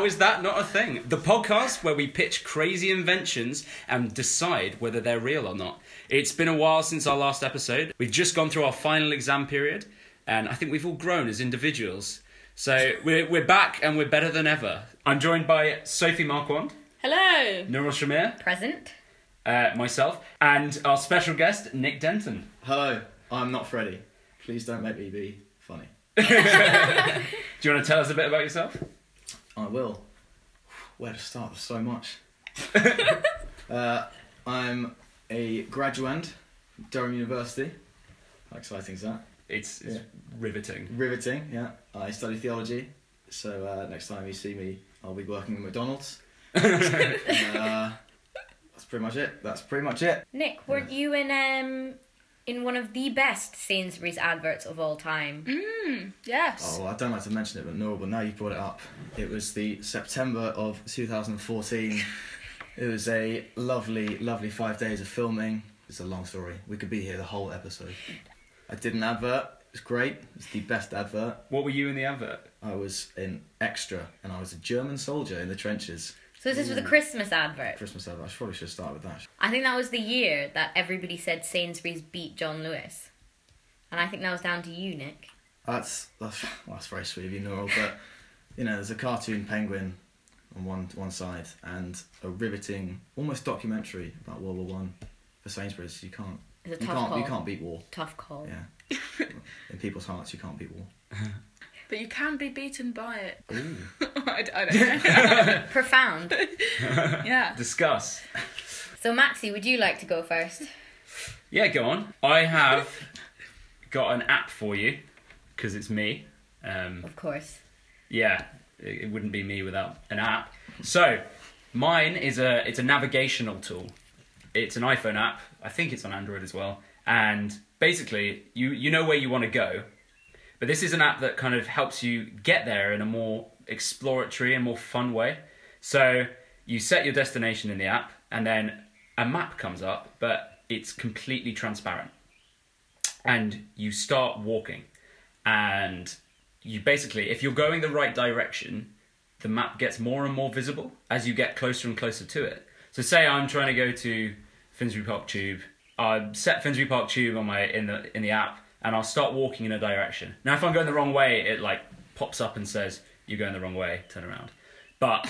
How Is That Not a Thing? The podcast where we pitch crazy inventions and decide whether they're real or not. It's been a while since our last episode. We've just gone through our final exam period and I think we've all grown as individuals. So we're, we're back and we're better than ever. I'm joined by Sophie Marquand, Hello. Nurul Shamir, Present. uh, myself, and our special guest, Nick Denton. Hello, I'm not Freddy. Please don't make me be funny. Do you want to tell us a bit about yourself? I will. Where to start? There's so much. uh, I'm a graduand Durham University. How exciting is that? It's, it's Yeah. riveting. Riveting, yeah. I study theology, so uh, next time you see me, I'll be working at McDonald's. uh, that's pretty much it. That's pretty much it. Nick, weren't you in um in one of the best Sainsbury's adverts of all time? Mm, yes. Oh, well, I don't like to mention it, but no, but now you've brought it up. It was the September of 2014. it was a lovely, lovely five days of filming. It's a long story. We could be here the whole episode. I did an advert. It was great. It's the best advert. What were you in the advert? I was an extra, and I was a German soldier in the trenches. So this was the Christmas advert. Christmas advert. I probably should start with that. I think that was the year that everybody said Sainsbury's beat John Lewis. And I think that was down to you, Nick. That's that's well, that's very sweet of you, Nora. But you know, there's a cartoon penguin on one one side and a riveting, almost documentary about World War One for Sainsbury's. You can't It's a you tough can't call. you can't beat war. Tough call. Yeah, in people's hearts, you can't beat war. But you can be beaten by it. Ooh. I, d- I don't know. Profound. yeah. Discuss. So Maxie, would you like to go first? Yeah, go on. I have got an app for you because it's me. Um, Of course. yeah, it, it wouldn't be me without an app. So, mine is a it's a navigational tool. It's an iPhone app. I think it's on Android as well. And basically, you you know where you want to go, but this is an app that kind of helps you get there in a more exploratory and more fun way. So you set your destination in the app, and then a map comes up, but it's completely transparent. And you start walking, and you basically, if you're going the right direction, the map gets more and more visible as you get closer and closer to it. So, say I'm trying to go to Finsbury Park Tube, I set Finsbury Park Tube on my in the in the app, and I'll start walking in a direction. Now, if I'm going the wrong way, it like pops up and says you're going the wrong way, turn around. But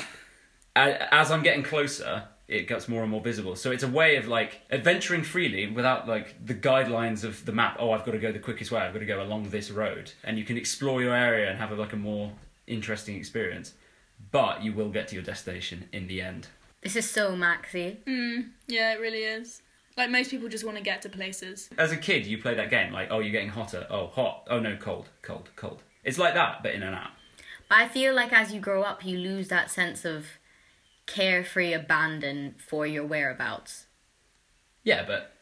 as I'm getting closer, it gets more and more visible. So it's a way of like adventuring freely without like the guidelines of the map. Oh, I've got to go the quickest way. I've got to go along this road, and you can explore your area and have a, like a more interesting experience. But you will get to your destination in the end. This is so Maxie. Mm, yeah, it really is. Like most people just want to get to places. As a kid, you play that game like, oh, you're getting hotter. Oh, hot. Oh no, cold, cold, cold. It's like that, but in an app. But I feel like as you grow up, you lose that sense of carefree abandon for your whereabouts. Yeah, but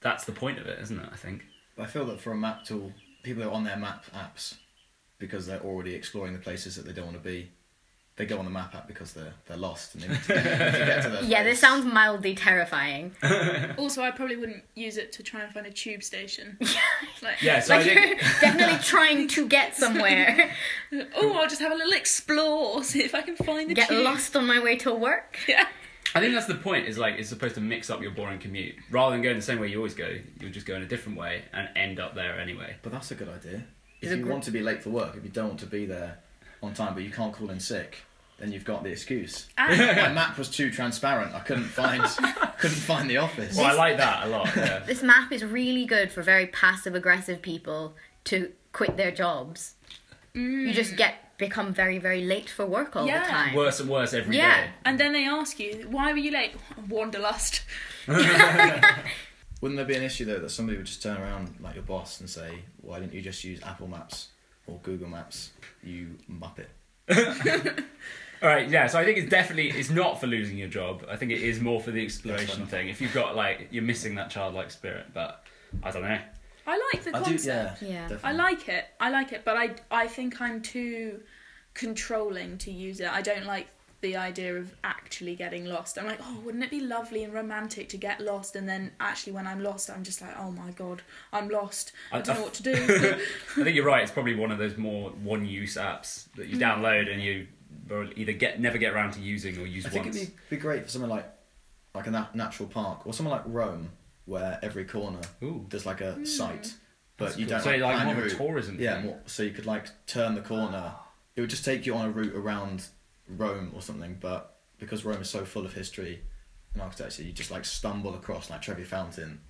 that's the point of it, isn't it? I think. I feel that for a map tool, people are on their map apps because they're already exploring the places that they don't want to be. They go on the map app because they're they're lost and they need to get, to, get to their Yeah, place. this sounds mildly terrifying. Also, I probably wouldn't use it to try and find a tube station. like, Yeah, so I like think you're definitely trying to get somewhere. oh, I'll just have a little explore, see if I can find the get tube. lost on my way to work. Yeah. I think that's the point. Is like it's supposed to mix up your boring commute rather than going the same way you always go. You'll just go in a different way and end up there anyway. But that's a good idea. Is If it you gr- want to be late for work, if you don't want to be there on time, but you can't call in sick, then you've got the excuse. And ah. My map was too transparent. I couldn't find couldn't find the office. Well, I like that a lot. Yeah. This map is really good for very passive aggressive people to quit their jobs. Mm. You just get become very very late for work all Yeah. the time. worse and worse every day. Yeah. and then they ask you, why were you late? Wanderlust. Wouldn't there be an issue though that somebody would just turn around like your boss and say, "Why didn't you just use Apple Maps or Google Maps? You muppet." All right. Yeah. So I think it's definitely it's not for losing your job. I think it is more for the exploration thing. If you've got like you're missing that childlike spirit, but I don't know. I like the I do, concept. yeah, Yeah. definitely. I like it. I like it, but I I think I'm too controlling to use it. I don't like the idea of actually getting lost. I'm like, oh, wouldn't it be lovely and romantic to get lost? And then actually, when I'm lost, I'm just like, oh my god, I'm lost. I I- don't know what to do. I think you're right. It's probably one of those more one-use apps that you mm. download and you will either get never get around to using or use once. I think once. it'd be, be great for something like like a nat- natural park or something like Rome, where every corner Ooh. there's like a hmm. site, but That's you cool. don't So like, like plan more of a route. tourism Yeah, thing. more, so you could like turn the corner. It would just take you on a route around Rome or something, but because Rome is so full of history and architecture, you just like stumble across like Trevi Fountain.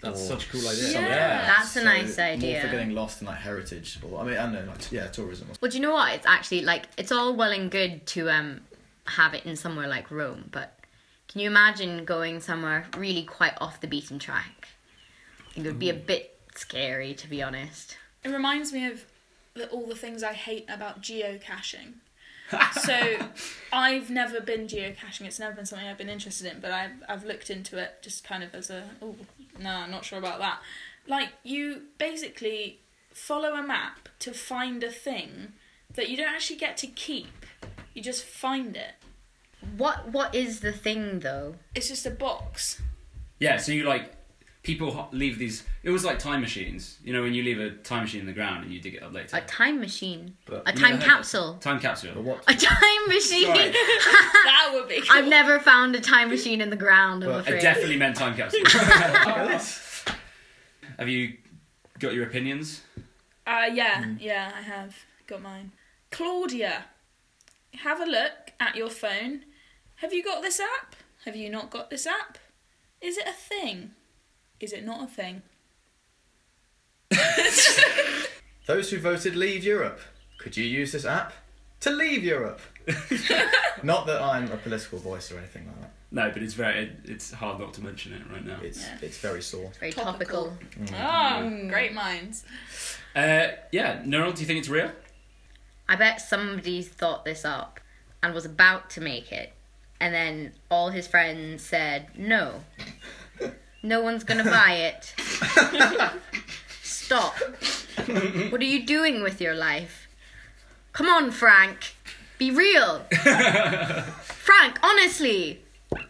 That's or such a cool idea. something Yeah. like that. That's a nice idea. More for getting lost in like heritage, or I mean, I don't know, like yeah, tourism. Well, do you know what? It's actually like it's all well and good to um have it in somewhere like Rome, but can you imagine going somewhere really quite off the beaten track? I think it would be a bit scary, to be honest. It reminds me of the, all the things I hate about geocaching. So I've never been geocaching. It's never been something I've been interested in, but I've I've looked into it just kind of as a oh no, I'm not sure about that. Like you basically follow a map to find a thing that you don't actually get to keep. You just find it. What What is the thing though? It's just a box. Yeah, so you like people leave these. It was like time machines. You know, when you leave a time machine in the ground and you dig it up later. A time machine, But a time never capsule, Time capsule. but what? a time machine. That would be. Cool. I've never found a time machine in the ground. I'm Well, I I afraid. definitely meant time capsule. Look at this. Have you got your opinions? Uh, yeah, yeah, I have got mine. Claudia, have a look at your phone. Have you got this app? Have you not got this app? Is it a thing? Is it not a thing? Those who voted leave Europe, could you use this app to leave Europe? not that I'm a political voice or anything like that. No, but it's very. It's hard not to mention it right now. It's Yeah. it's very sore. Very Topical. topical. Ah, great minds. Uh, yeah, Nurul, do you think it's real? I bet somebody thought this up and was about to make it, and then all his friends said, "No, no one's gonna buy it. Stop. What are you doing with your life? Come on, Frank, be real. Frank, honestly,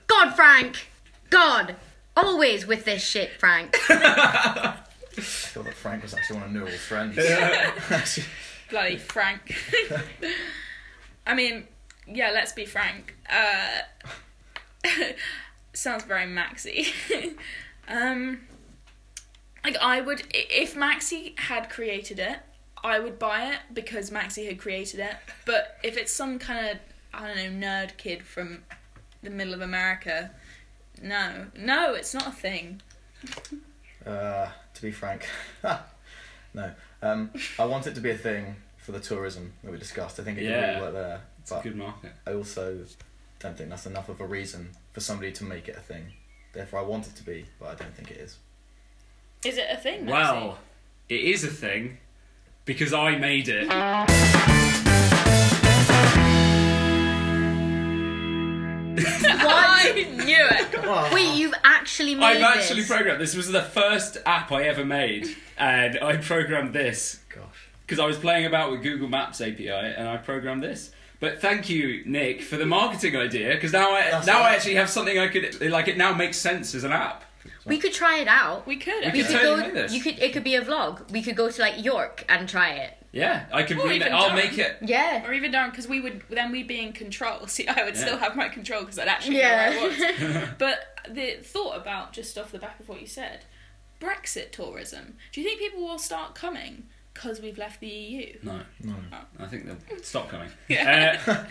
God, Frank, God, always with this shit, Frank. I thought that Frank was actually one of Nurul's friends. Bloody Frank. I mean, yeah, let's be frank. Uh, sounds very Maxi. um, like, I would, if Maxi had created it, I would buy it because Maxi had created it. But if it's some kind of, I don't know, nerd kid from the middle of America, no. No, it's not a thing. Uh, to be frank, no. Um, I want it to be a thing for the tourism that we discussed. I think it could Yeah. really work there. It's a good market. I also don't think that's enough of a reason for somebody to make it a thing. Therefore, I want it to be, but I don't think it is. Is it a thing, Maxi? Well, it is a thing because I made it. I knew it. Wait, you've actually made I've this? actually programmed. This was the first app I ever made, and I programmed this Gosh. because I was playing about with Google Maps API, and I programmed this. But thank you, Nick, for the marketing idea because now I That's now I actually have something I could like. It now makes sense as an app. We could try it out. We could. We We could could totally go. make this. You could. It could be a vlog. We could go to like York and try it. Yeah, I could. Or remake even I'll Durham. make it. Yeah. Or even down because we would then we'd be in control. See, I would Yeah. still have my control because I'd actually Yeah. know where I was. but the thought about just off the back of what you said, Brexit tourism. Do you think people will start coming because we've left the EU? No, No. I think they'll stop coming. Yeah. Uh,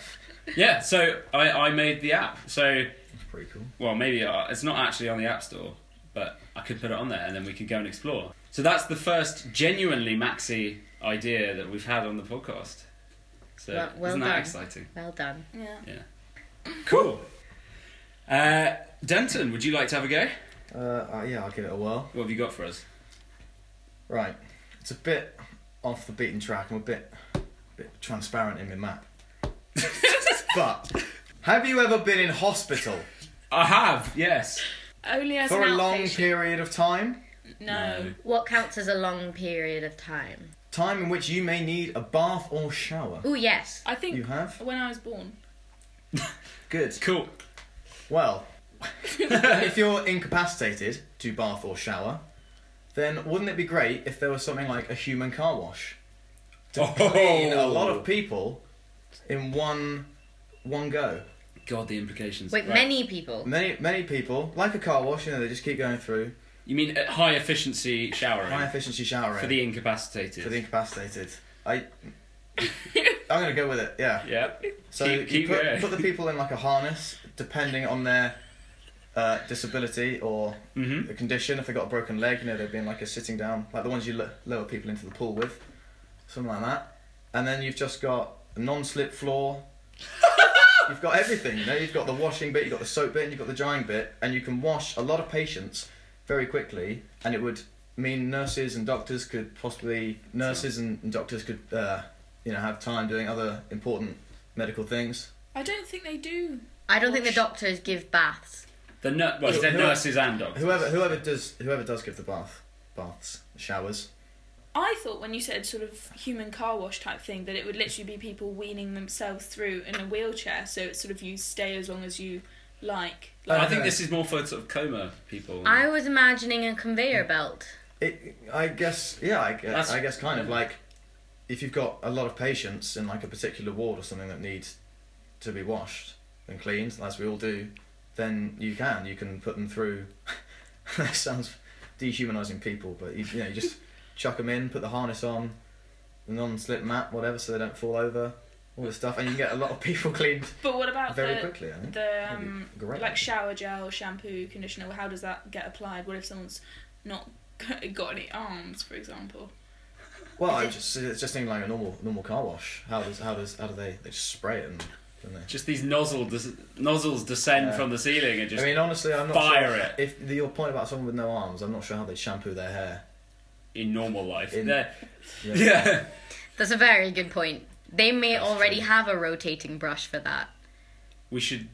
yeah, so I, I made the app. So That's pretty cool. well, maybe uh, it's not actually on the App Store, but I could put it on there and then we could go and explore. So that's the first genuinely maxi idea that we've had on the podcast. So Well- well isn't that done. exciting? Well done. Yeah. Cool. Uh, Denton, would you like to have a go? Uh, uh, yeah, I'll give it a whirl. What have you got for us? Right. It's a bit off the beaten track. I'm a bit, bit transparent in my map. but have you ever been in hospital I have, yes. Only as for an a long outpatient. period of time? No. What counts as a long period of time? Time in which you may need a bath or shower. Oh yes. I think You have? when I was born. Good. Cool. Well, if you're incapacitated to bath or shower, then wouldn't it be great if there was something like a human car wash to Oh. clean a lot of people in one one go? God, the implications. Wait, Right. many people. Many many people like a car wash, you know, they just keep going through You mean uh, high efficiency showering high efficiency showering for the incapacitated? for the incapacitated. I I'm gonna go with it. Yeah. yeah. So Keep- you keep put, put the people in like a harness, depending on their uh, disability or Mm-hmm. the condition. If they got a broken leg, you know, they'd be in like a sitting down, like the ones you lo- lower people into the pool with, something like that. And then you've just got a non-slip floor. you've got everything. You know, you've got the washing bit, you've got the soap bit, and you've got the drying bit, and you can wash a lot of patients very quickly. And it would mean nurses and doctors could possibly nurses and, and doctors could uh, you know have time doing other important medical things. I don't think they do. I don't think the doctors give baths. The nur- well, Who- they're who- nurses and doctors. Whoever whoever does whoever does give the bath baths showers. I thought when you said sort of human car wash type thing that it would literally be people weaning themselves through in a wheelchair, so it's sort of you stay as long as you like. I Uh, think this is more for sort of coma people. I was imagining a conveyor belt. It, I guess yeah I guess, That's- I guess kind of like if you've got a lot of patients in like a particular ward or something that needs to be washed and cleaned as we all do, then you can you can put them through. that sounds dehumanizing people, but you, you know you just chuck them in, put the harness on, the non-slip mat, whatever, so they don't fall over, all this stuff, and you can get a lot of people cleaned But what about very the quickly. I think. the um, great. like shower gel, shampoo, conditioner? How does that get applied? What if someone's not got any arms, for example? Well, I just it's just like a normal normal car wash. How does how does how do they they just spray it and? Just these nozzle des- nozzles descend Yeah. from the ceiling and just. I mean, honestly, I'm not fire sure it. if the, your point about someone with no arms. I'm not sure how they shampoo their hair. in normal life. In- Yeah. yeah. That's a very good point. They may That's already true. have a rotating brush for that. We should.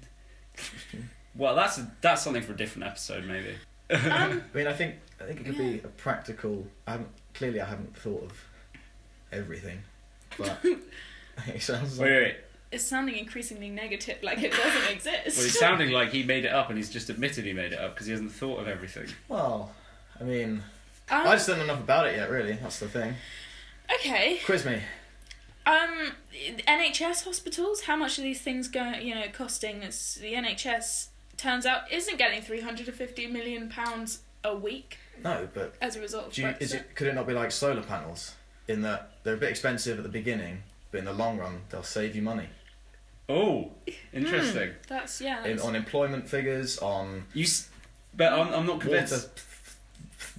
Well, that's that's something for a different episode, maybe. Um, I mean, I think I think it could be a practical. I haven't clearly I haven't thought of everything, but it sounds Wait, wait, wait. It's sounding increasingly negative, like it doesn't exist. Well, it's sounding like he made it up, and he's just admitted he made it up because he hasn't thought of everything. well. I mean, um, I just don't know enough about it yet. Really, that's the thing. okay. Quiz me. Um, NHS hospitals. How much are these things going? You know, costing? It's the NHS turns out isn't getting three hundred and fifty million pounds a week No, but as a result of do you, is it could it not be like solar panels in that they're a bit expensive at the beginning, but in the long run they'll save you money Oh, interesting. That's yeah. in on employment figures, on You, s- but I'm, I'm not water convinced.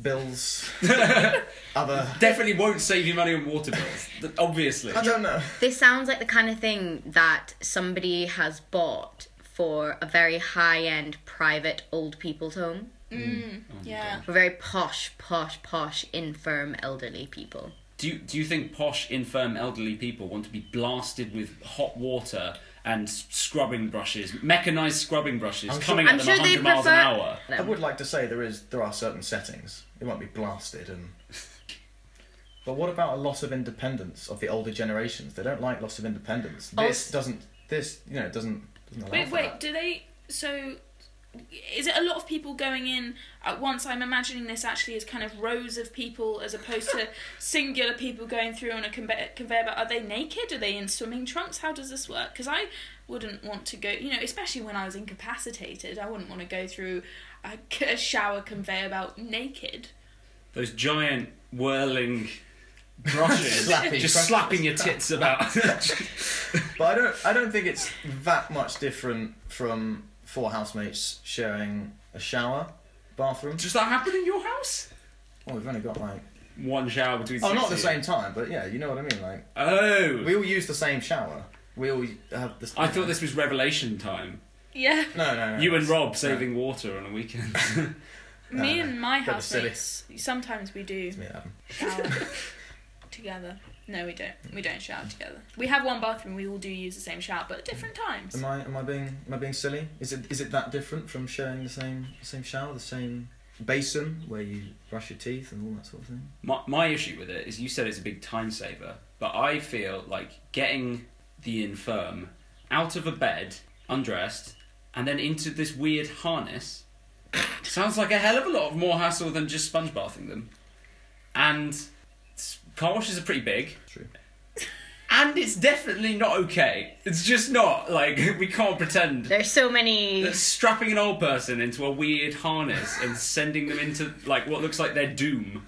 bills, other. Definitely won't save you money on water bills. Obviously. I don't know. This sounds like the kind of thing that somebody has bought for a very high end private old people's home. mm, Oh yeah. For very posh, posh, posh, infirm elderly people. Do you, do you think posh, infirm, elderly people want to be blasted with hot water and scrubbing brushes, mechanized scrubbing brushes, I'm sure- coming I'm at them sure 100 miles an prefer- hour? I would like to say there is there are certain settings. It won't be blasted and. But what about a loss of independence of the older generations? They don't like loss of independence. Oh, this Also- doesn't. This you know doesn't. doesn't allow Wait, for wait. that. Do they? So, is it a lot of people going in at once? I'm imagining this actually as kind of rows of people as opposed to singular people going through on a conve- conveyor belt. Are they naked? Are they in swimming trunks? How does this work? Because I wouldn't want to go. You know, especially when I was incapacitated, I wouldn't want to go through a, a shower conveyor belt naked. Those giant whirling brushes, Slapping just brushes. slapping your tits about. But I don't. I don't think it's that much different from four housemates sharing a shower bathroom. Does that happen in your house? Well, we've only got like. One shower between. Oh, six not at the same time, but yeah, you know what I mean. Like Oh, we all use the same shower. We all have the. I thought this was revelation time. Yeah, No, no, no. You and it's- Rob no, saving water on a weekend. me no, and my bit housemates sometimes we do it's me and Adam. shower together. No, we don't. We don't shower together. We have one bathroom. We all do use the same shower, but at different times. Am I am I being am I being silly? Is it is it that different from sharing the same same shower, the same basin where you brush your teeth and all that sort of thing? my, my issue with it is you said it's a big time saver, but I feel like getting the infirm out of a bed undressed, and then into this weird harness. Sounds like a hell of a lot of more hassle than just sponge bathing them. And s- car washes are pretty big. True. And it's definitely not okay. It's just not. Like, we can't pretend There's so many. that strapping an old person into a weird harness and sending them into, like, what looks like their doom.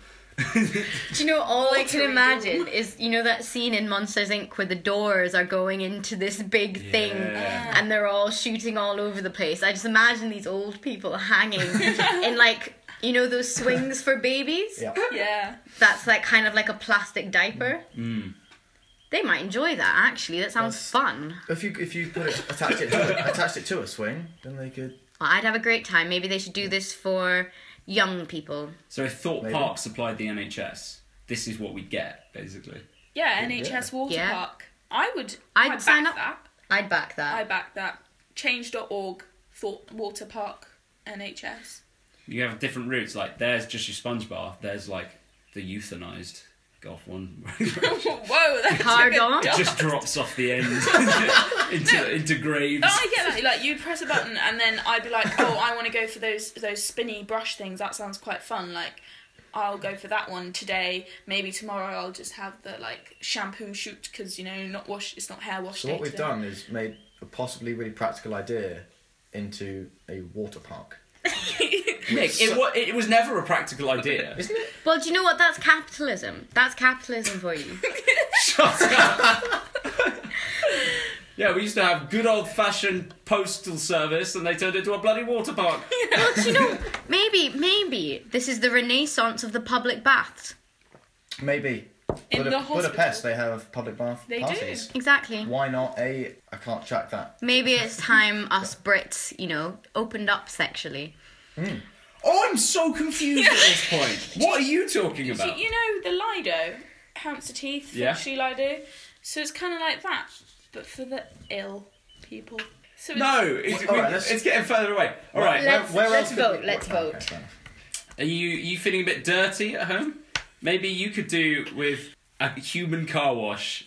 Do you know all I can Alter ego. imagine is you know that scene in Monsters Inc. where the doors are going into this big thing and they're all shooting all over the place. I just imagine these old people hanging in like you know those swings for babies. Yeah. Yeah. That's like kind of like a plastic diaper. Mm. They might enjoy that actually. That sounds That's- fun. If you if you put it attach it to, attach it to a swing, then they could. Well, I'd have a great time. Maybe they should do this for young people. So if Thorpe Maybe. Park supplied the NHS, this is what we'd get, basically. Yeah, Yeah. NHS water Yeah. park. I would. I'd I'd sign back up. that. I'd back that. I that. back that. Change.org. Thorpe water park. NHS. You have different routes. Like there's just your sponge bath. There's like the euthanized golf one. Whoa, that's Hard a on. it just drops off the end into into graves. Oh, I get that. Like you'd press a button, and then I'd be like, "Oh, I want to go for those those spinny brush things. That sounds quite fun." Like, I'll go for that one today. Maybe tomorrow I'll just have the like shampoo shoot because you know not wash. It's not hair wash. So what we've today. done is made a possibly really practical idea into a water park. Nick, it, wa- it was never a practical idea. Isn't it? Well, do you know what? That's capitalism. That's capitalism for you. Shut up. yeah, we used to have good old fashioned postal service, and they turned it into a bloody water park. well, do you know? Maybe, maybe this is the renaissance of the public baths. Maybe. In Buda- the hospital. Budapest, they have public bath They do. parties. Exactly. Why not a? I can't track that. Maybe it's time us Brits, you know, opened up sexually. Mm. Oh, I'm so confused at this point. What are you talking about? you know the Lido, Hampstead Heath, Yeah. Foxy Lido. So it's kind of like that, but for the ill people. So it's, No, it's, All right, let's- it's getting further away. All right, Let's- let's else could vote, we- let's okay, vote. fair enough. Are you you feeling a bit dirty at home? Maybe you could do with a human car wash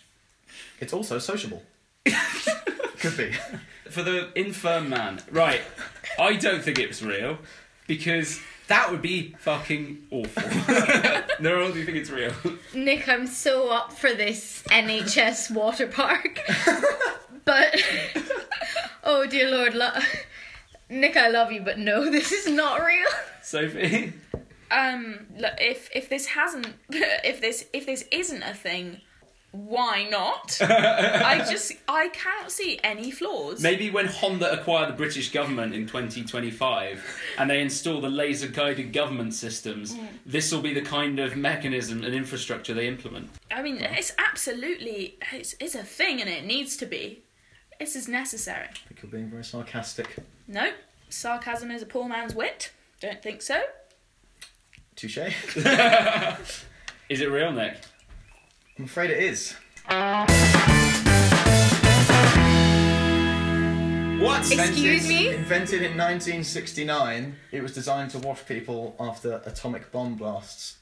It's also sociable. could be. for the infirm man. Right. I don't think it was real because that would be fucking awful. no, I do you think it's real? Nick, I'm so up for this NHS water park, but oh dear lord, lo- Nick, I love you, but no, this is not real. Sophie? Um, look, if if this hasn't, if this if this isn't a thing, why not? I just I cannot see any flaws. Maybe when Honda acquire the British government in 2025 and they install the laser guided government systems, this will be the kind of mechanism and infrastructure they implement. I mean, it's absolutely it's it's a thing, and it needs to be. This is necessary. I think you're being very sarcastic. Nope, sarcasm is a poor man's wit. Don't think so. Touche. Is it real, Nick? I'm afraid it is. What? Excuse me? Invented in 1969, it was designed to wash people after atomic bomb blasts.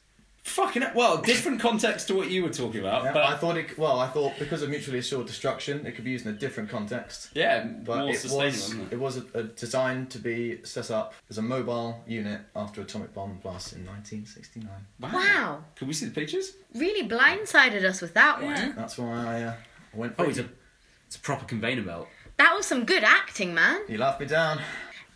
Fucking well, different context to what you were talking about, Yeah, but I thought it. Well, I thought because of mutually assured destruction, it could be used in a different context. yeah, But more it sustainable, was isn't it? it was a, a designed to be set up as a mobile unit after atomic bomb blast in 1969. Wow, Can we see the pictures? really blindsided us with that Yeah. one. That's why I uh, went. Oh, it's a it's a proper conveyor belt. That was some good acting, man. You laughed me down.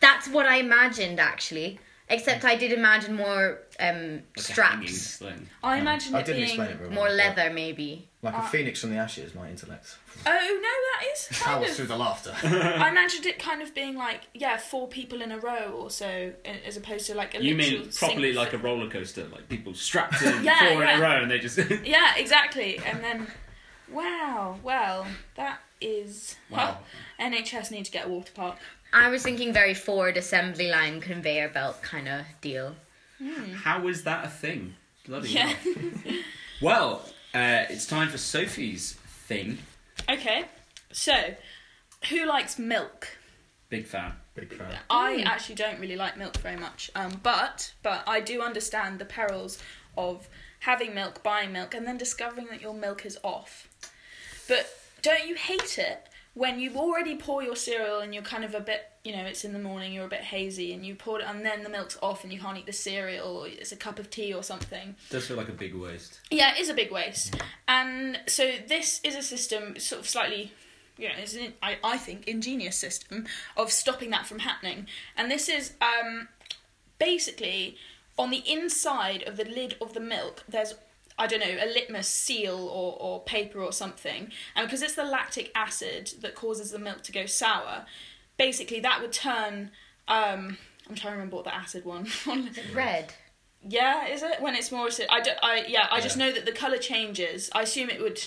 That's what I imagined actually. Except I did imagine more um, Like straps. I imagine I it didn't being. explain it very well. more but leather maybe. Like a Uh, phoenix from the ashes, my intellect. Oh no, that is kind Powers through of. the laughter. I imagined it kind of being like yeah, four people in a row or so, a- as opposed to like a. You literal mean properly sync- like a roller coaster, like people strapped in Yeah, four in yeah. a row, and they just Yeah, exactly. And then, wow, well, that is. Wow. NHS need to get a water park. I was thinking very Ford assembly line conveyor belt kind of deal. How is that a thing? Bloody Yeah. hell. Well, uh, it's time for Sophie's thing. okay, so who likes milk? Big fan. Big fan. I actually don't really like milk very much, um, but but I do understand the perils of having milk, buying milk, and then discovering that your milk is off. But don't you hate it when you already pour your cereal and you're kind of a bit, you know, it's in the morning, you're a bit hazy, and you pour it, and then the milk's off and you can't eat the cereal, or it's a cup of tea or something. does feel like a big waste. Yeah, it is a big waste. And so this is a system, sort of slightly, you know, is an, I, I think, ingenious system of stopping that from happening. And this is um, basically on the inside of the lid of the milk, there's, I don't know, a litmus seal or, or paper or something. And because it's the lactic acid that causes the milk to go sour, basically that would turn. Um, I'm trying to remember what the acid one. Red. Yeah, is it when it's more acid? I, don't. I yeah, I just Yeah. know that the color changes. I assume it would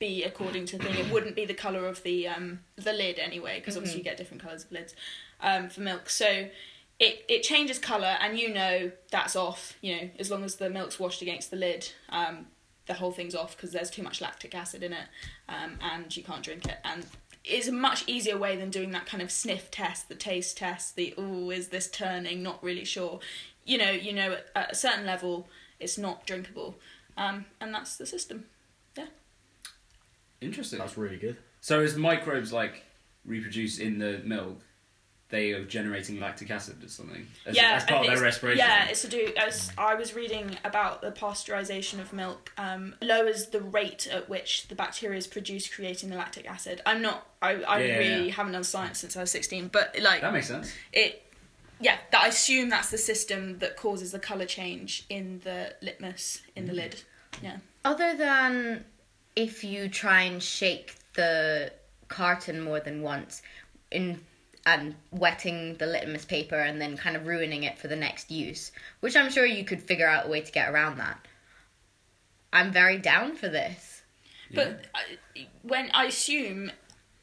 be according to the thing. It wouldn't be the color of the um the lid anyway, because obviously you get different colors of lids um for milk. So it it changes color, and you know that's off. You know, as long as the milk's washed against the lid, um, the whole thing's off because there's too much lactic acid in it, um, and you can't drink it. And it's a much easier way than doing that kind of sniff test, the taste test, the oh, is this turning? Not really sure. You know, you know, at, at a certain level, it's not drinkable, um, and that's the system. Yeah. Interesting. That's really good. So as microbes like reproduce in the milk, they are generating lactic acid or something as, yeah, as part of their respiration. Yeah, it's to do. As I was reading about the pasteurization of milk, um, lowers the rate at which the bacteria is produced, creating the lactic acid. I'm not. I, I Yeah, really yeah. haven't done science since I was 16, but like that makes sense. it. Yeah, that I assume that's the system that causes the color change in the litmus in Mm. the lid. Yeah. Other than if you try and shake the carton more than once in and wetting the litmus paper and then kind of ruining it for the next use, which I'm sure you could figure out a way to get around that. I'm very down for this. But when I assume,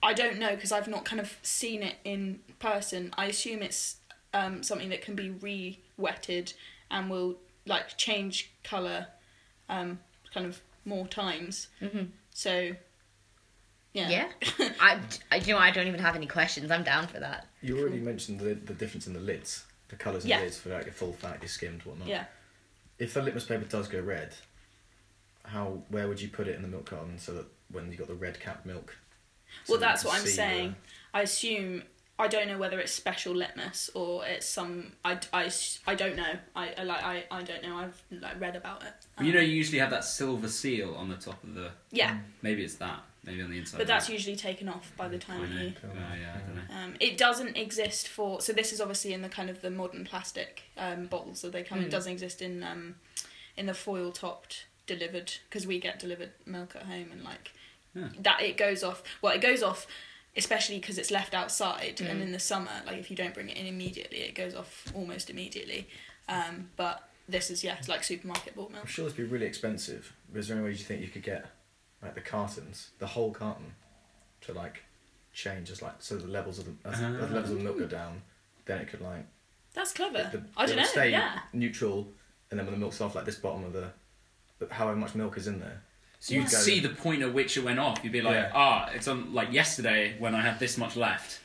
I don't know because I've not kind of seen it in person. I assume it's um, something that can be re-wetted and will like change color, um, kind of more times. hmm So, yeah. Yeah. I, I, you know, I don't even have any questions. I'm down for that. You already mentioned the, the difference in the lids, the colours in Yeah. the lids for like your full fat, your skimmed, whatnot. Yeah. If the litmus paper does go red, how where would you put it in the milk carton so that when you got the red capped milk? so Well, that you that's can what I'm see saying. I assume. I don't know whether it's special litmus or it's some. I, I, I don't know. I, I like I, I don't know. I've like read about it. But you know, um, you usually have that silver seal on the top of the. Yeah, Maybe it's that. Maybe on the inside. but that's it. usually taken off by the time know. you. Oh, yeah, I don't know. Um, it doesn't exist for so this is obviously in the kind of the modern plastic um, bottles that they come. It Mm. doesn't exist in um, in the foil topped delivered because we get delivered milk at home and like Yeah. that it goes off. Well, it goes off especially because it's left outside and Mm. in the summer like if you don't bring it in immediately it goes off almost immediately. Um, but this is yeah it's like supermarket bought milk I'm milk. sure this would be really expensive. But is there any way you think you could get like the cartons, the whole carton, to like change as like so the levels of the, as, as the levels of the milk go down, then it could like That's clever. the, I it don't know. stay Yeah. neutral, and then when the milk's off, like this bottom of the, but however much milk is in there. So you'd You'd see the point at which it went off. You'd be like, Yeah. ah, it's on like yesterday when I had this much left.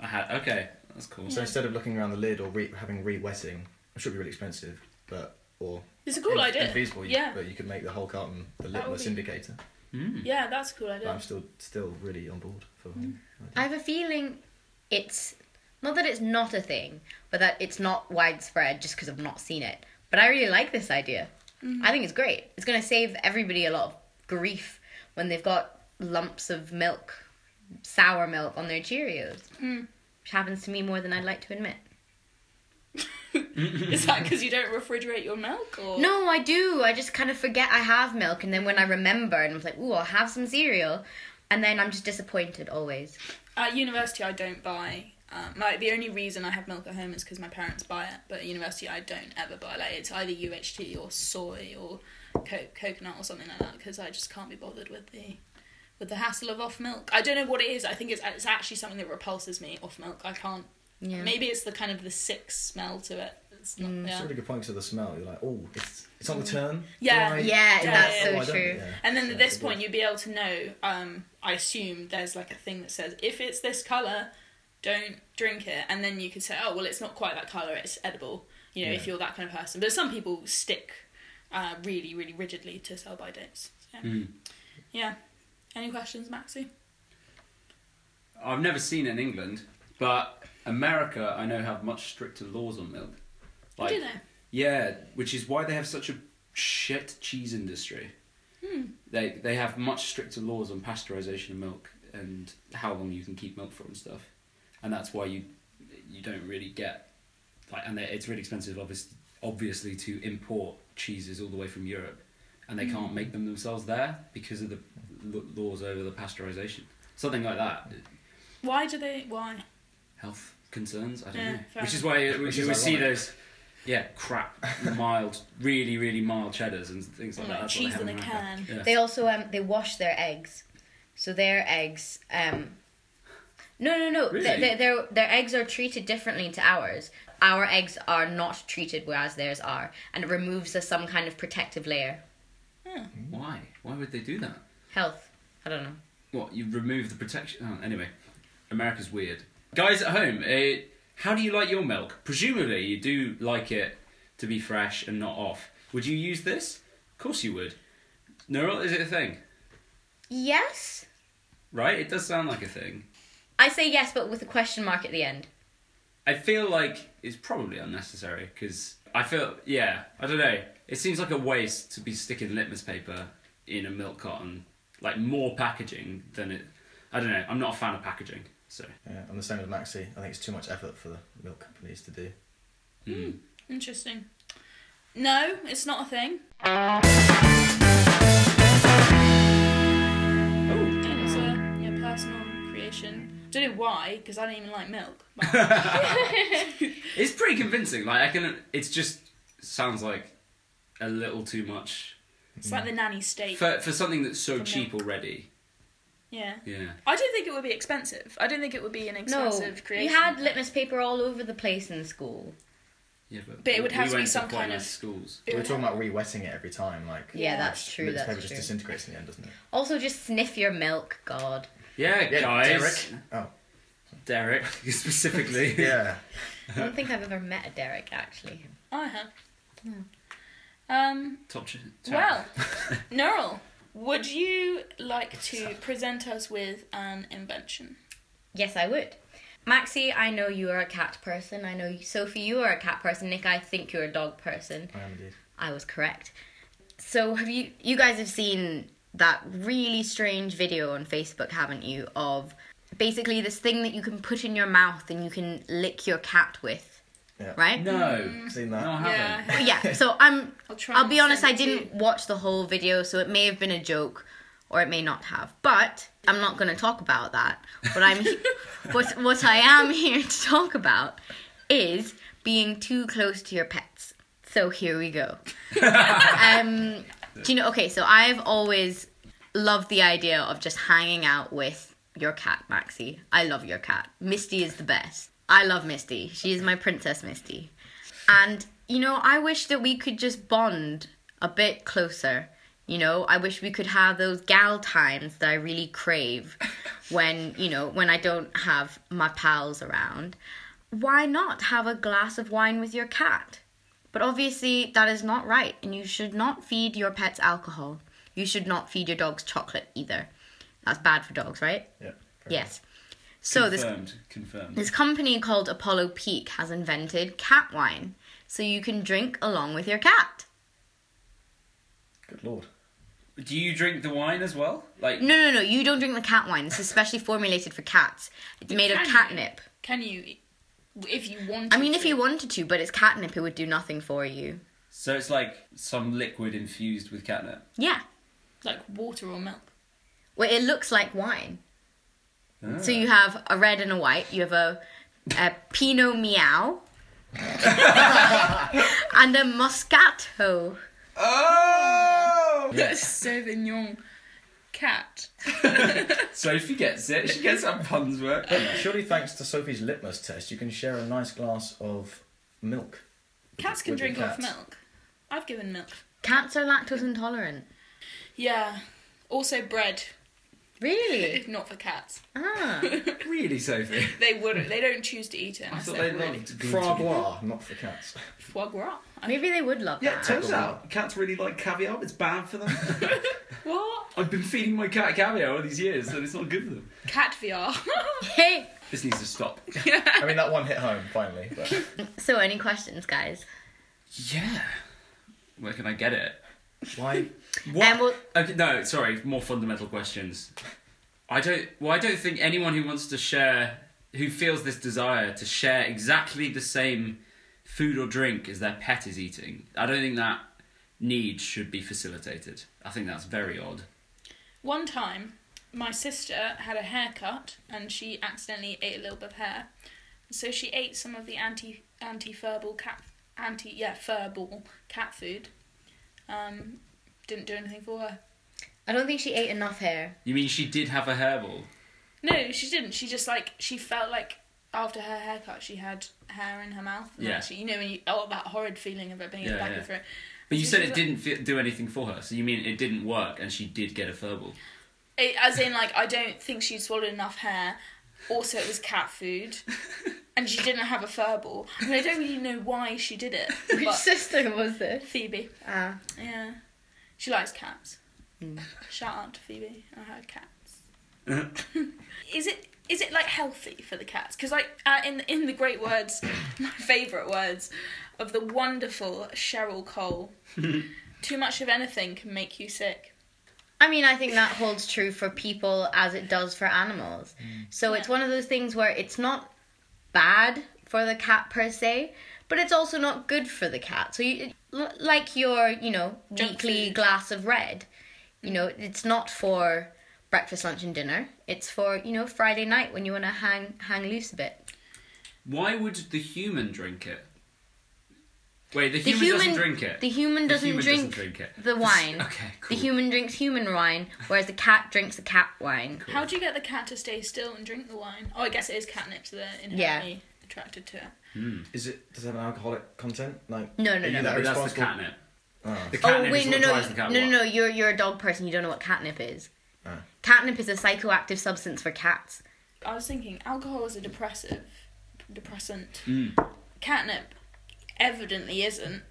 I had okay, that's cool. So Yeah. instead of looking around the lid or re- having re-wetting, which would be really expensive, but or It's a cool in- idea. infeasible, Yeah. but you could make the whole carton the That litmus be- indicator. Mm. Yeah, that's a cool But idea. I'm still still really on board for. Mm. I have a feeling it's not that it's not a thing, but that it's not widespread just because I've not seen it. But I really like this idea. I think it's great. It's going to save everybody a lot of grief when they've got lumps of milk, sour milk on their Cheerios, Mm. which happens to me more than I'd like to admit. Is that because you don't refrigerate your milk, or No, I do. I just kind of forget I have milk, and then when I remember, and I'm like, "Ooh, I'll have some cereal," and then I'm just disappointed always. At university, I don't buy. Um, like the only reason I have milk at home is because my parents buy it. But at university, I don't ever buy. Like it's either UHT or soy or co- coconut or something like that because I just can't be bothered with the with the hassle of off milk. I don't know what it is. I think it's it's actually something that repulses me off milk. I can't. Yeah. Maybe it's the kind of the sick smell to it. It's not. Mm. It's yeah. a really good point to the smell. You're like, oh, it's it's on the turn. Yeah. I- Yeah, Yeah, that's so Oh, true. yeah. And then Yeah, at this point, good. you'd be able to know. Um, I assume there's like a thing that says if it's this color, don't drink it. And then you could say, oh well, it's not quite that color. It's edible. You know, if you're that kind of person. But some people stick uh, really, really rigidly to sell by dates. So, Mm. yeah. Any questions, Maxie? I've never seen it in England, but America I know have much stricter laws on milk. Like, Do they? Yeah, which is why they have such a shit cheese industry. Hmm. They they have much stricter laws on pasteurization of milk and how long you can keep milk for and stuff, and that's why you you don't really get like and it's really expensive obviously obviously to import cheeses all the way from Europe, and they can't make them themselves there because of the laws over the pasteurization. Something like that. Why do they? Why? Health concerns. I don't Yeah, know. fair Which is why you, Which you is would see ironic. those, yeah, crap, mild, really, really mild cheddars and things like Like that. That's what they cheese have in a America. can. Yeah. They also um they wash their eggs, so their eggs um. No, no, no. Really? Th- th- their their eggs are treated differently to ours. Our eggs are not treated, whereas theirs are, and it removes a, some kind of protective layer. Why? Why would they do that? Health. I don't know. What you remove the protection? Oh, anyway, America's weird. Guys at home, uh, how do you like your milk? Presumably, you do like it to be fresh and not off. Would you use this? Of course you would. Nurul, is it a thing? Yes. Right? It does sound like a thing. I say yes, but with a question mark at the end. I feel like it's probably unnecessary because I feel, yeah, I don't know. It seems like a waste to be sticking litmus paper in a milk carton, like more packaging than it. I don't know. I'm not a fan of packaging, so. Uh, yeah, I'm the same as Maxi. I think it's too much effort for the milk companies to do. Mm. Interesting. No, it's not a thing. Oh, It's a yeah, personal creation. Don't know why, because I don't even like milk. But it's pretty convincing. Like I can. It's just sounds like a little too much it's like hmm. the nanny state. for for something that's so For cheap already. Yeah. Yeah. I don't think it would be expensive. I don't think it would be an No, expensive creation. you had litmus paper all over the place in school. Yeah, but, But it would we have to be went some quite kind of- schools. We're talking have- about re-wetting it every time, like. Yeah, Yeah. that's true. Litmus That's paper just disintegrates in the end, doesn't it? Also, just sniff your milk. God. Yeah, Yeah, guys. Derek. Oh, Derek specifically. yeah. I don't think I've ever met a Derek actually. I have. Um. Top. ch- Well, Nurul, would you like to present us with an invention? Yes, I would. Maxie, I know you are a cat person. I know you, Sophie, you are a cat person. Nick, I think you're a dog person. I am indeed. I was correct. So, have you you guys have seen that really strange video on Facebook, haven't you? Of basically this thing that you can put in your mouth and you can lick your cat with, Yeah. right? No. Seen No, that? I haven't. Yeah. yeah. So I'm. I'll try. I'll and be honest. I it to didn't watch the whole video, so it may have been a joke, or it may not have. But I'm not going to talk about that. What I'm, what what I am here to talk about is being too close to your pets. So here we go. um, do you know? Okay, so I've always loved the idea of just hanging out with your cat, Maxie. I love your cat. Misty is the best. I love Misty. She is my princess, Misty. And, you know, I wish that we could just bond a bit closer. You know, I wish we could have those gal times that I really crave when, you know, when I don't have my pals around. Why not have a glass of wine with your cat? But obviously, that is not right, and you should not feed your pets alcohol. You should not feed your dogs chocolate either. That's bad for dogs, right? Yeah. Yes. So this confirmed. Confirmed. this company called Apollo Peak has invented cat wine, so you can drink along with your cat. Good lord. Do you drink the wine as well? Like No, no, no, you don't drink the cat wine. It's especially formulated for cats. It's made of can you? catnip. Can you, if you want? I mean, if you wanted to, but it's catnip, it would do nothing for you. so, it's like some liquid infused with catnip. Yeah. like water or milk. Well, it looks like wine. Ah. So you have a red and a white. You have a, a Pinot Meow. and a Moscato. Oh! Sauvignon cat. Sophie gets it. She gets her puns work. Surely, thanks to Sophie's litmus test, you can share a nice glass of milk. Cats can with your drink off milk. I've given milk. Cats are lactose intolerant. Yeah. Also bread. Really? Not for cats. Ah. Really, Sophie? They wouldn't. They don't choose to eat it. I thought they're they really loved Foie gluten. gras, not for cats. foie gras. Maybe they would love it. Yeah, that. turns out cats really like caviar. It's bad for them. What? I've been feeding my cat caviar all these years, and it's not good for them. Cat VR. Hey. This needs to stop. I mean, that one hit home finally. But So, any questions, guys? Yeah. Where can I get it? Why? Um, what? And we'll- okay, no, sorry. More fundamental questions. I don't. Well, I don't think anyone who wants to share, who feels this desire to share exactly the same food or drink as their pet is eating, I don't think that need should be facilitated. I think that's very odd. One time, my sister had a haircut and she accidentally ate a little bit of hair. So she ate some of the anti anti furball cat anti yeah furball cat food. Um, didn't do anything for her. I don't think she ate enough hair. You mean she did have a hairball? No, she didn't. She just like she felt like after her haircut she had hair in her mouth. And Yeah. Actually, you know when you oh that horrid feeling of it being in the back yeah. of her throat. But you So said it was didn't fe- do anything for her. So you mean it didn't work, and she did get a furball? It, as in, like, I don't think she'd swallowed enough hair. Also, it was cat food. And she didn't have a furball. I mean, I don't really know why she did it. Which But sister was this? Phoebe. Ah. Yeah. She likes cats. Mm. Shout out to Phoebe. I had cats. is it is it like healthy for the cats? Because like uh, in in the great words, my favourite words of the wonderful Cheryl Cole, too much of anything can make you sick. I mean, I think that holds true for people as it does for animals. Mm. So it's one of those things where it's not bad for the cat per se, but it's also not good for the cat. So you, like your, you know, Junk weekly food. glass of red, you know, mm. it's not for breakfast, lunch, and dinner. It's for you know Friday night when you want to hang hang loose a bit. Why would the human drink it? Wait, the, The human, doesn't drink it. The human doesn't human drink, doesn't drink it. the wine. Okay, cool. The human drinks human wine, whereas the cat drinks the cat wine. How do you get the cat to stay still and drink the wine? Oh, I guess it is catnip, so they're inherently attracted to it. Hmm. Is it? Does it have an alcoholic content? Like, No, no, no. that But that's the catnip. Oh. The Oh wait, is no, what no, drives the cat no, no, no. You're you're a dog person. You don't know what catnip is. Ah. Catnip is a psychoactive substance for cats. I was thinking alcohol is a depressive, depressant. Mm. Catnip evidently isn't.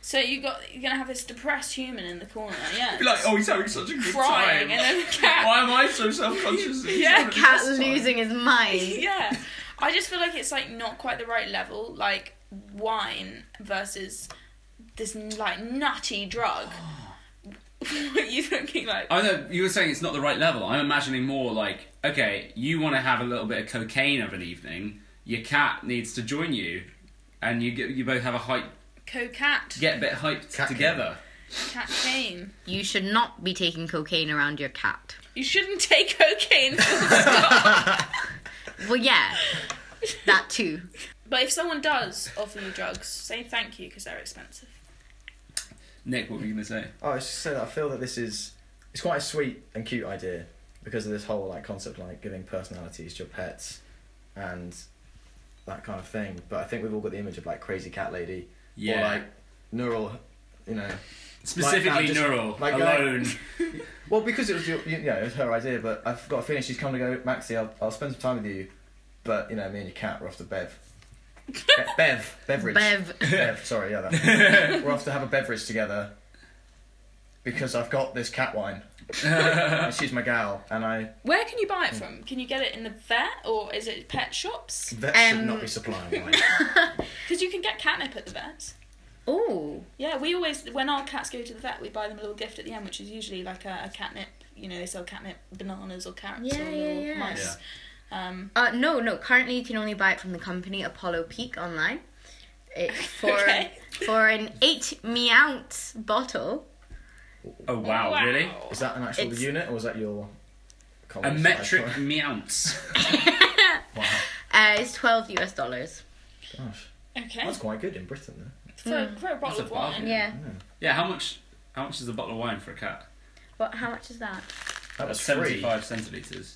So you got you're gonna have this depressed human in the corner, yeah, Be like, oh, he's having such a good crying, time. and then the cat, Why am I so self-conscious? Yeah, having the Cat best time. losing his mind. yeah. I just feel like it's like not quite the right level, like wine versus this like nutty drug. what are you thinking like? I know you were saying it's not the right level. I'm imagining more like, okay, you want to have a little bit of cocaine of an evening. Your cat needs to join you, and you get, you both have a hype, Cocat, get a bit hyped Cat together. cat cane. You should not be taking cocaine around your cat. You shouldn't take cocaine. Well, yeah, that too. but if someone does offer you drugs, say thank you because they're expensive. Nick, what were you gonna say? Oh, I was just saying that I feel that this is it's quite a sweet and cute idea because of this whole like concept of, like giving personalities to your pets and that kind of thing. But I think we've all got the image of like crazy cat lady or like Nurul, you know. specifically like Nurul like, alone. Well, because it was your, you know, it was her idea, but I've got a feeling she's come to go, Maxie. I'll, I'll spend some time with you, but you know, me and your cat, we're off to Bev. Be- Bev, beverage. Bev. Bev, sorry, yeah, that. we're off to have a beverage together because I've got this cat wine. and she's my gal, and I Where can you buy it from? Can you get it in the vet or is it pet shops? vet should Um, not be supplying wine. Because you can get catnip at the vets. Oh, Yeah, we always when our cats go to the vet, we buy them a little gift at the end, which is usually like a, a catnip. You know, they sell catnip bananas or carrots Yeah, or yeah, little yeah. mice. Um, uh, no, no. Currently, you can only buy it from the company Apollo Peak online. It's for Okay. for an eight me ounce bottle. Oh wow, really? Is that an actual It's- unit, or was that your? A comment? metric Sorry. meounce. Wow, Uh, it's twelve US dollars. gosh, okay, that's quite good in Britain, though. for, for a bottle That's a of wine. bargain. Yeah. Yeah, how much? How much is a bottle of wine for a cat? What? How much is that? That was That's free. seventy-five centiliters.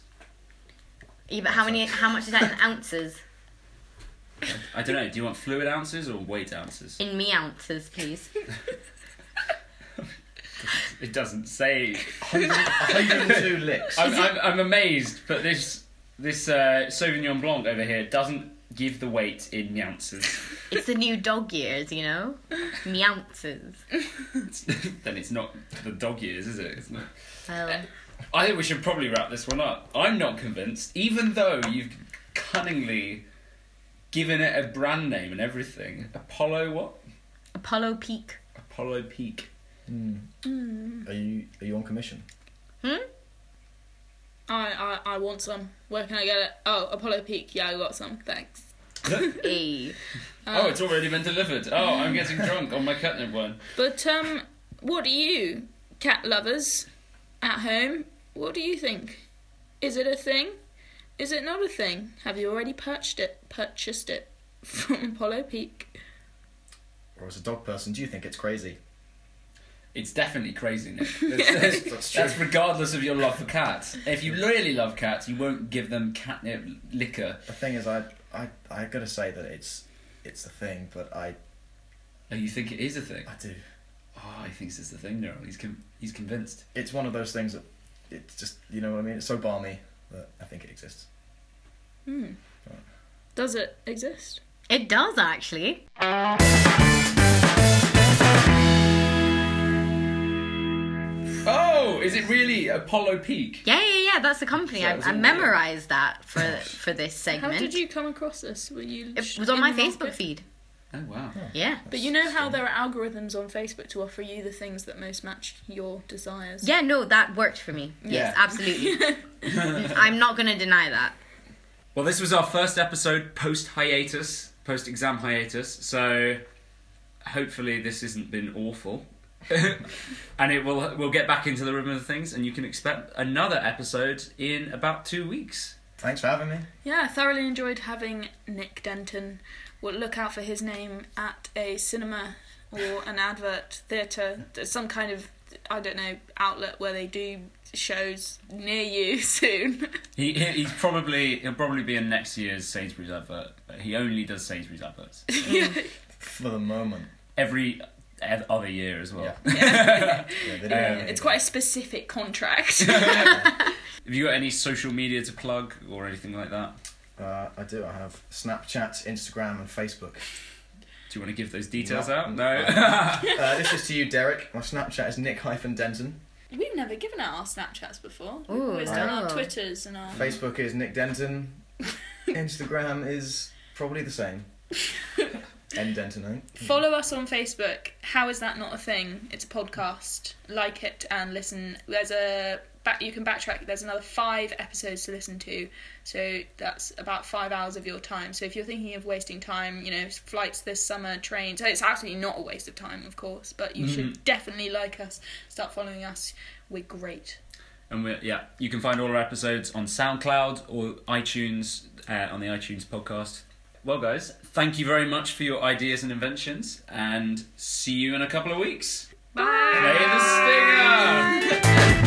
Yeah, but how many? How much is that in ounces? I don't know. Do you want fluid ounces or weight ounces? In me ounces, please. It doesn't say. 102 licks. I'm, I'm, I'm amazed, but this this uh, Sauvignon Blanc over here doesn't give the weight in ounces. It's the new dog years, you know? Meounces. then it's not the dog years, is it? It's not. Well, I think we should probably wrap this one up. I'm not convinced, even though you've cunningly given it a brand name and everything. Apollo what? Apollo Peak. Apollo Peak. Are you are you on commission? Hmm? I, I I want some. Where can I get it? Oh, Apollo Peak. Yeah, I got some. Thanks. Hey. oh, it's already been delivered. Oh, I'm getting drunk on my catnip wine. But um, what do you, cat lovers, at home? What do you think? Is it a thing? Is it not a thing? Have you already purchased it? Purchased it from Apollo Peak? Or as a dog person, do you think it's crazy? It's definitely crazy, Nick. That's, that's- That's true. that's regardless of your love for cats. If you really love cats, you won't give them catnip liquor. The thing is, I I I gotta say that it's it's a thing, but I Oh, you think it is a thing? I do. Oh, he thinks it's a thing now. He's con- he's convinced. It's one of those things that it's just you know what I mean. It's so balmy that I think it exists. Hmm. Does it exist? It does actually. It really Apollo Peak? Yeah, yeah, yeah. That's the company. So I, I memorized that for for this segment. How did you come across this? Were you? It was on my Facebook market? feed. Oh wow. Yeah. But you know how there are algorithms on Facebook to offer you the things that most match your desires. Yeah, no, that worked for me. Yes, Yeah. absolutely. I'm not going to deny that. Well, this was our first episode post hiatus, post exam hiatus. So hopefully this hasn't been awful. and it will we'll get back into the rhythm of things and you can expect another episode in about 2 weeks. Thanks for having me. Yeah, I thoroughly enjoyed having Nick Denton. We'll look out for his name at a cinema or an advert theatre, some kind of I don't know outlet where they do shows near you soon. He, he he's probably he'll probably be in next year's Sainsbury's advert. But he only does Sainsbury's adverts For the moment. every ev- other year as well. Yeah. Yeah. Yeah, Um, it's quite a specific contract. Have you got any social media to plug or anything like that? Uh, I do. I have Snapchat, Instagram, and Facebook. Do you want to give those details No. out? No. Uh, this is to you, Derek. My Snapchat is Nick hyphen Denton. We've never given out our Snapchats before. We've Ooh, always done our. Twitters and our. Facebook is Nick Denton. Instagram is probably the same. N Denton, I think. Follow us on Facebook. How is that not a thing? It's a podcast. Like it and listen. There's a back. You can backtrack. There's another five episodes to listen to. So that's about five hours of your time. So if you're thinking of wasting time, you know, flights this summer, trains. So it's absolutely not a waste of time, of course. But you should definitely like us. Start following us. We're great. And we're, yeah, you can find all our episodes on SoundCloud or iTunes uh, on the iTunes podcast. Well, guys, thank you very much for your ideas and inventions, and see you in a couple of weeks. Bye. Play the stinger.